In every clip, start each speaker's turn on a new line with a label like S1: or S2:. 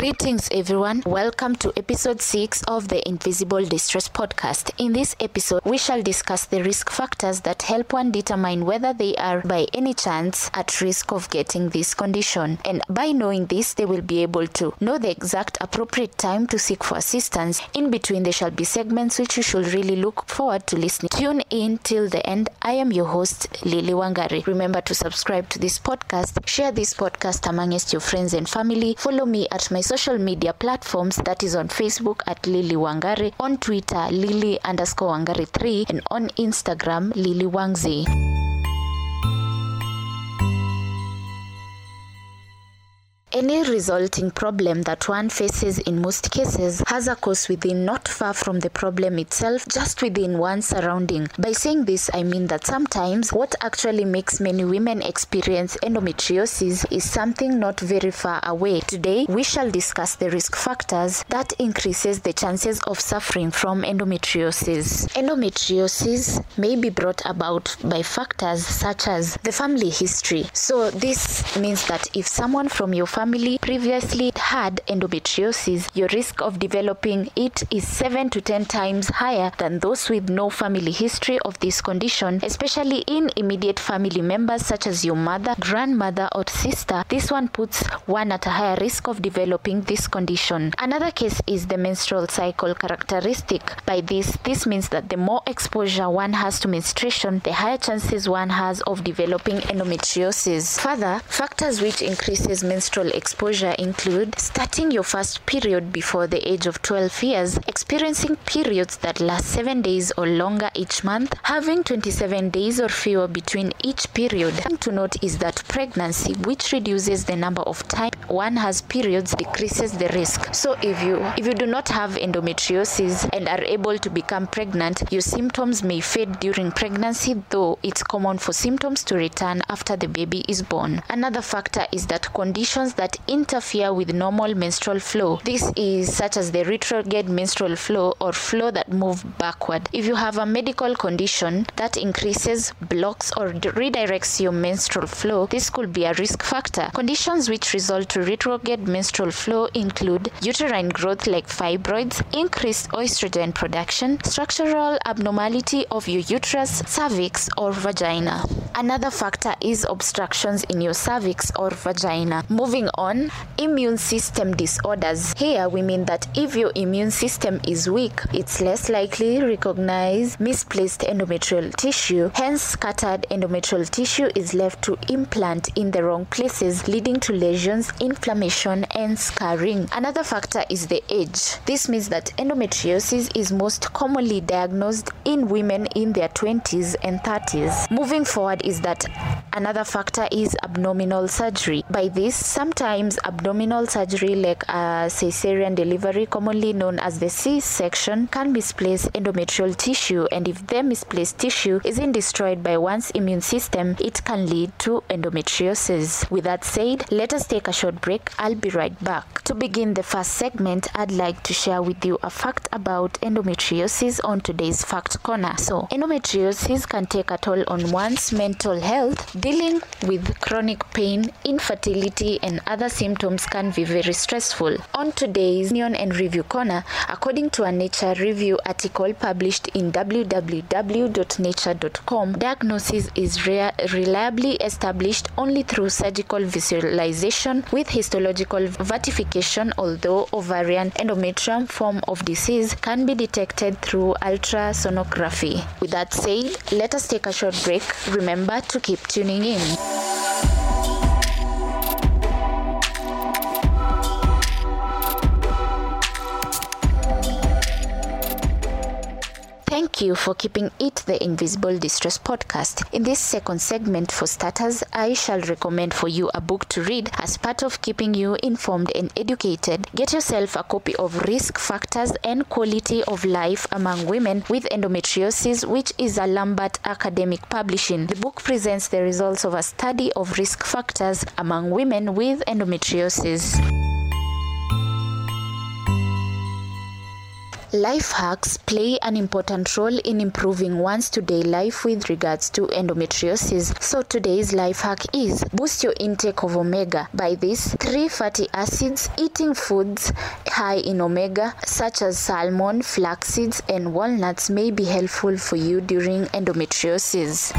S1: Greetings, everyone. Welcome to episode 6 of the Invisible Distress Podcast. In this episode, we shall discuss the risk factors that help one determine whether they are, by any chance, at risk of getting this condition. And by knowing this, they will be able to know the exact appropriate time to seek for assistance. In between, there shall be segments which you should really look forward to listening. Tune in till the end. I am your host, Lily Wangari. Remember to subscribe to this podcast, share this podcast amongst your friends and family, follow me at my social media platforms that is on Facebook at Lily Wangari, on Twitter Lily underscore Wangari 3 and on Instagram Lily Wangzi. Any resulting problem that one faces in most cases has a cause within not far from the problem itself, just within one's surrounding. By saying this, I mean that sometimes what actually makes many women experience endometriosis is something not very far away. Today, we shall discuss the risk factors that increases the chances of suffering from endometriosis. Endometriosis may be brought about by factors such as the family history. So this means that if someone from your family family previously had endometriosis, your risk of developing it is 7 to 10 times higher than those with no family history of this condition, especially in immediate family members such as your mother, grandmother, or sister. This one puts one at a higher risk of developing this condition. Another case is the menstrual cycle characteristic. By this, this means that the more exposure one has to menstruation, the higher chances one has of developing endometriosis. Further, factors which increases menstrual exposure include starting your first period before the age of 12 years, experiencing periods that last 7 days or longer each month, having 27 days or fewer between each period. Thing to note is that pregnancy, which reduces the number of times one has periods, decreases the risk. So if you if you do not have endometriosis and are able to become pregnant, your symptoms may fade during pregnancy, though it's common for symptoms to return after the baby is born. Another factor is that conditions that interfere with normal menstrual flow. This is such as the retrograde menstrual flow or flow that move backward. If you have a medical condition that increases, blocks or redirects your menstrual flow, this could be a risk factor. Conditions which result to retrograde menstrual flow include uterine growth like fibroids, increased estrogen production, structural abnormality of your uterus, cervix or vagina. Another factor is obstructions in your cervix or vagina. Moving on immune system disorders. Here we mean that if your immune system is weak, it's less likely to recognize misplaced endometrial tissue. Hence, scattered endometrial tissue is left to implant in the wrong places, leading to lesions, inflammation, and scarring. Another factor is the age. This means that endometriosis is most commonly diagnosed in women in their 20s and 30s. Moving forward is that another factor is abdominal surgery. By this, sometimes times, abdominal surgery like a cesarean delivery, commonly known as the C-section, can misplace endometrial tissue and if the misplaced tissue isn't destroyed by one's immune system, it can lead to endometriosis. With that said, let us take a short break. I'll be right back. To begin the first segment, I'd like to share with you a fact about endometriosis on today's Fact Corner. So, endometriosis can take a toll on one's mental health, dealing with chronic pain, infertility, and other symptoms can be very stressful. On today's Neon and Review Corner, according to a Nature Review article published in www.nature.com, diagnosis is re- reliably established only through surgical visualization with histological verification, although ovarian endometrioma form of disease can be detected through ultrasonography. With that said, let us take a short break. Remember to keep tuning in. Thank you for keeping it the Invisible Distress podcast. In this second segment, for starters, I shall recommend for you a book to read as part of keeping you informed and educated. Get yourself a copy of Risk Factors and Quality of Life Among Women with Endometriosis, which is a Lambert Academic Publishing. The book presents the results of a study of risk factors among women with endometriosis. Life hacks play an important role in improving one's today life with regards to endometriosis. So today's life hack is boost your intake of omega by this three fatty acids, eating foods high in omega such as salmon, flax seeds and walnuts may be helpful for you during endometriosis.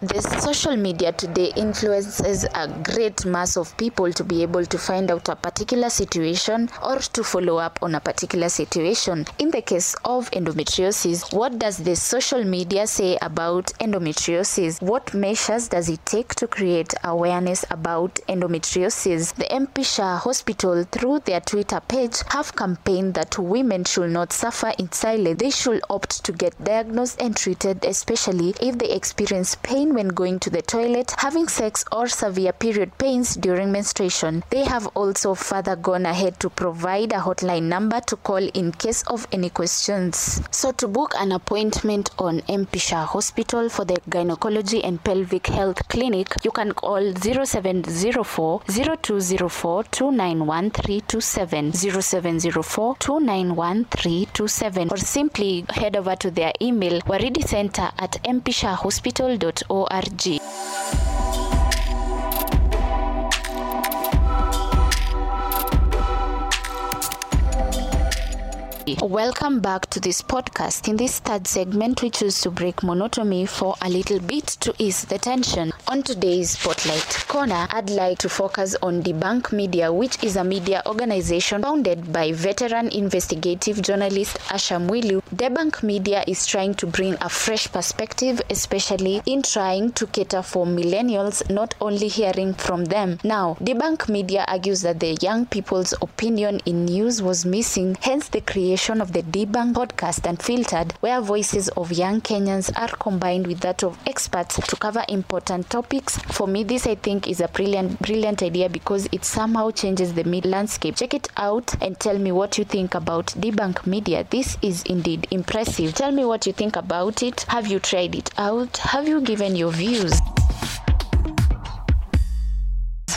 S1: the social media today influences a great mass of people to be able to find out a particular situation or to follow up on a particular situation. In the case of endometriosis, what does the social media say about endometriosis? What measures does it take to create awareness about endometriosis? The MP Shah Hospital, through their Twitter page, have campaigned that women should not suffer in silence. They should opt to get diagnosed and treated, especially if they experience pain pain when going to the toilet, having sex, or severe period pains during menstruation. They have also further gone ahead to provide a hotline number to call in case of any questions. So, to book an appointment on MP Shah Hospital for the Gynecology and Pelvic Health Clinic, you can call 0704 0204 291327 0704 291327 or simply head over to their email waridicenter at mpishahospital.org Welcome back to this podcast. In this third segment, we choose to break monotony for a little bit to ease the tension. On today's Spotlight Corner, I'd like to focus on Debunk Media, which is a media organization founded by veteran investigative journalist Asha Mwilu. Debunk Media is trying to bring a fresh perspective, especially in trying to cater for millennials, not only hearing from them. Now, Debunk Media argues that the young people's opinion in news was missing, hence the creation of the Debunk podcast Unfiltered, where voices of young Kenyans are combined with that of experts to cover important topics topics. For me, this I think is a brilliant, brilliant idea because it somehow changes the landscape. Check it out and tell me what you think about Debunk Media. This is indeed impressive. Tell me what you think about it. Have you tried it out? Have you given your views?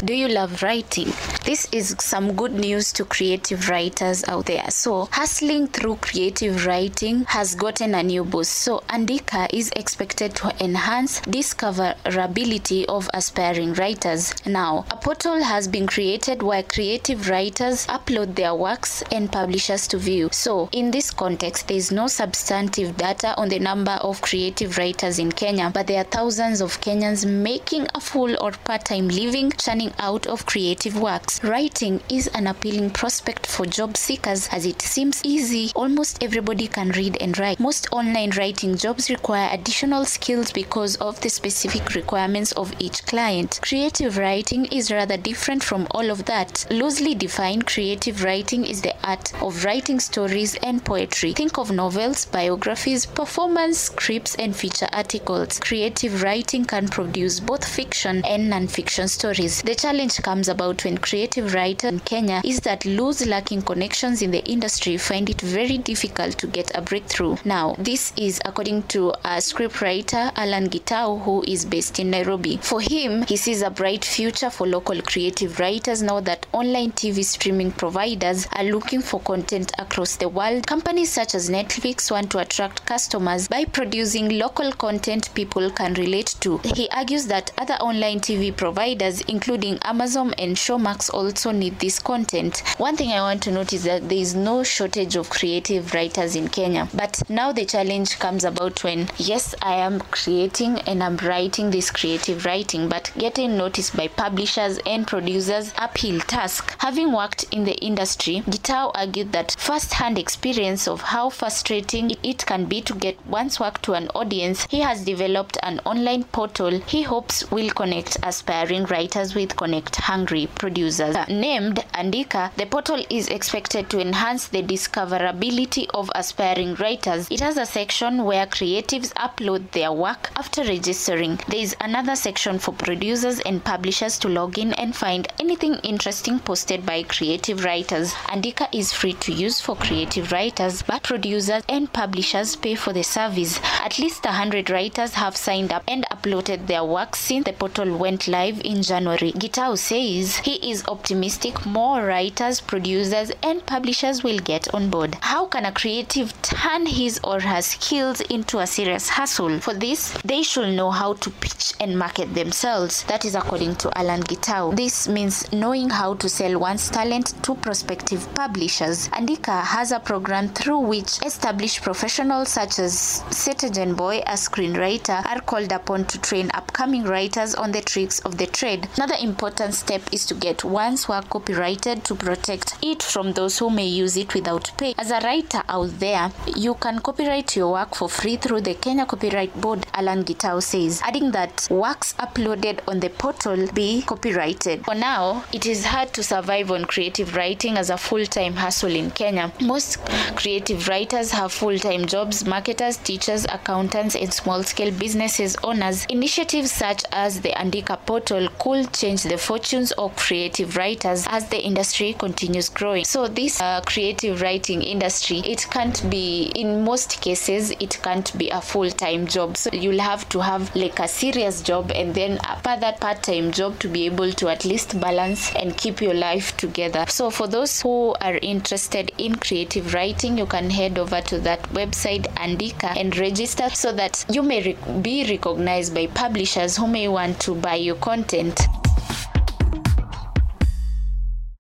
S1: Do you love writing? this is some good news to creative writers out there. So, hustling through creative writing has gotten a new boost. So, Andika is expected to enhance discoverability of aspiring writers. Now, a portal has been created where creative writers upload their works and publishers to view. So, in this context, there is no substantive data on the number of creative writers in Kenya, but there are thousands of Kenyans making a full or part time living churning out of creative works writing is an appealing prospect for job seekers as it seems easy. Almost everybody can read and write. Most online writing jobs require additional skills because of the specific requirements of each client. Creative writing is rather different from all of that. Loosely defined, creative writing is the art of writing stories and poetry. Think of novels, biographies, performance, scripts, and feature articles. Creative writing can produce both fiction and non fiction stories. The challenge comes about when creative creative writer in Kenya is that those lacking connections in the industry find it very difficult to get a breakthrough. Now, this is according to a scriptwriter Alan Gitau, who is based in Nairobi. For him, he sees a bright future for local creative writers now that online TV streaming providers are looking for content across the world. Companies such as Netflix want to attract customers by producing local content people can relate to. He argues that other online TV providers, including Amazon and Showmax, also need this content. One thing I want to note is that there is no shortage of creative writers in Kenya, but now the challenge comes about when, yes, I am creating and I'm writing this creative writing, but getting noticed by publishers and producers uphill task. Having worked in the industry, Gitau argued that first-hand experience of how frustrating it can be to get one's work to an audience, he has developed an online portal he hopes will connect aspiring writers with Connect Hungry producers users named Andika, the portal is expected to enhance the discoverability of aspiring writers. It has a section where creatives upload their work after registering. There is another section for producers and publishers to log in and find anything interesting posted by creative writers. Andika is free to use for creative writers, but producers and publishers pay for the service. At least 100 writers have signed up and uploaded their work since the portal went live in January. Gitau says he is optimistic more writers, producers, and publishers will get on board. How can a creative turn his or her skills into a serious hustle? For this, they should know how to pitch and market themselves. That is according to Alan Gitau. This means knowing how to sell one's talent to prospective publishers. Andika has a program through which established professionals such as Setagen Boy, a screenwriter, are called upon to train upcoming writers on the tricks of the trade. Another important step is to get one once were copyrighted to protect it from those who may use it without pay. As a writer out there, you can copyright your work for free through the Kenya Copyright Board, Alan Gitau says, adding that works uploaded on the portal be copyrighted. For now, it is hard to survive on creative writing as a full time hustle in Kenya. Most creative writers have full time jobs, marketers, teachers, accountants, and small scale businesses owners. Initiatives such as the Andika portal could change the fortunes of creative creative writers as the industry continues growing. So this uh, creative writing industry, it can't be in most cases it can't be a full-time job. So you'll have to have like a serious job and then a further part-time job to be able to at least balance and keep your life together. So for those who are interested in creative writing, you can head over to that website Andika and register so that you may re- be recognized by publishers who may want to buy your content.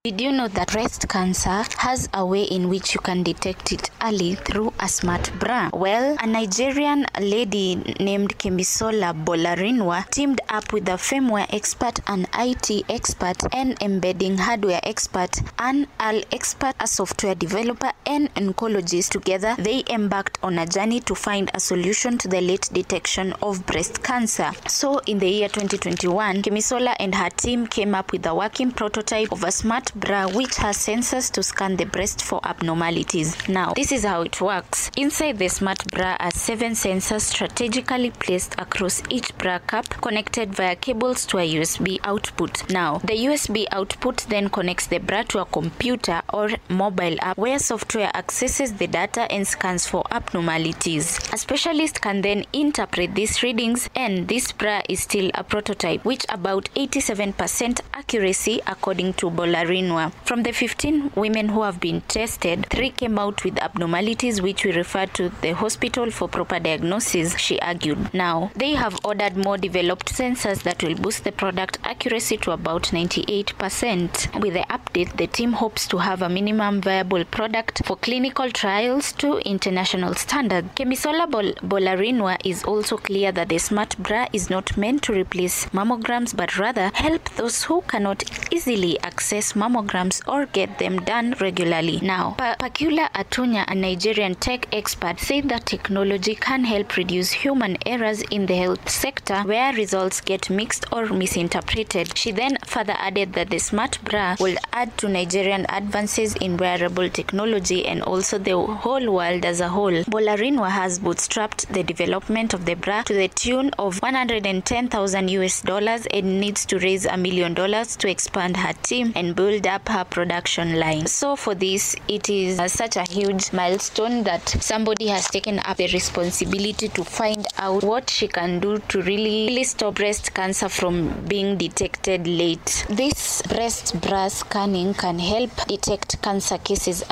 S1: Did you know that breast cancer has a way in which you can detect it early through a smart bra? Well, a Nigerian lady named Kemisola Bolarinwa teamed up with a firmware expert, an IT expert, an embedding hardware expert, an expert, a software developer, and oncologist. Together, they embarked on a journey to find a solution to the late detection of breast cancer. So, in the year 2021, Kemisola and her team came up with a working prototype of a smart bra which has sensors to scan the breast for abnormalities. Now, this is how it works. Inside the smart bra are seven sensors strategically placed across each bra cup connected via cables to a USB output. Now, the USB output then connects the bra to a computer or mobile app where software accesses the data and scans for abnormalities. A specialist can then interpret these readings and this bra is still a prototype which about 87% accuracy according to Bolarin. From the 15 women who have been tested, three came out with abnormalities which we refer to the hospital for proper diagnosis, she argued. Now, they have ordered more developed sensors that will boost the product accuracy to about 98%. With the update, the team hopes to have a minimum viable product for clinical trials to international standards. Kemisola Bol- Bolarinwa is also clear that the smart bra is not meant to replace mammograms but rather help those who cannot easily access mammograms mammograms or get them done regularly. Now, pa- Pakula Atunya, a Nigerian tech expert, said that technology can help reduce human errors in the health sector where results get mixed or misinterpreted. She then further added that the smart bra will add to Nigerian advances in wearable technology and also the whole world as a whole. Bolarinwa has bootstrapped the development of the bra to the tune of 110,000 US dollars and needs to raise a million dollars to expand her team and build build up her production line. So for this, it is uh, such a huge milestone that somebody has taken up the responsibility to find out what she can do to really, really stop breast cancer from being detected late. This breast brass scanning can help detect cancer cases.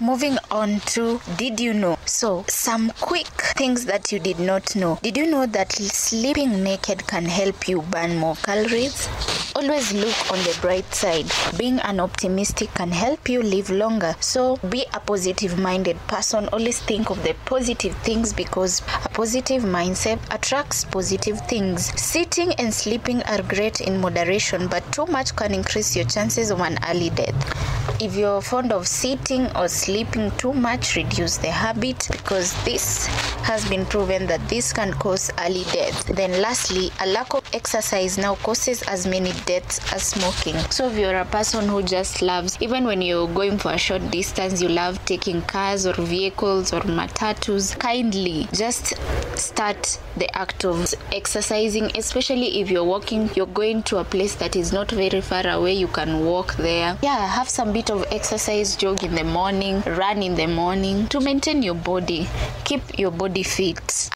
S1: Moving on to did you know? So, some quick things that you did not know. Did you know that sleeping naked can help you burn more calories? Always look on the bright side. Being an optimistic can help you live longer. So, be a positive minded person. Always think of the positive things because a positive mindset attracts positive things. Sitting and sleeping are great in moderation, but too much can increase your chances of an early death. If you're fond of sitting or sleeping too much, reduce the habit because this has been proven that this can cause early death. Then, lastly, a lack of exercise now causes as many deaths as smoking. So, if you're a person who just loves, even when you're going for a short distance, you love taking cars or vehicles or matatus, kindly just start the act of exercising, especially if you're walking, you're going to a place that is not very far away, you can walk there. Yeah, have some bit lot of exercise, jog in the morning, run in the morning to maintain your body. Keep your body fit.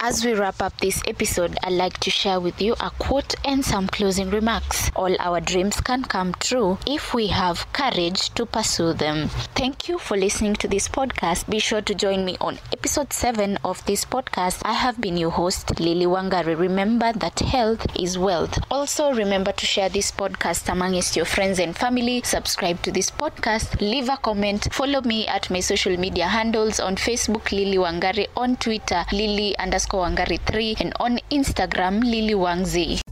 S1: As we wrap up this episode, I'd like to share with you a quote and some closing remarks. All our dreams can come true if we have courage to pursue them. Thank you for listening to this podcast. Be sure to join me on episode 7 of this podcast. I have been your host, Lily Wangari. Remember that health is wealth. Also, remember to share this podcast amongst your friends and family. Subscribe to this podcast, leave a comment, follow me at my social media handles on Facebook, Lily Wangari, on Twitter, Lily underscore underscore Wangari 3 and on Instagram Lily Wangzi.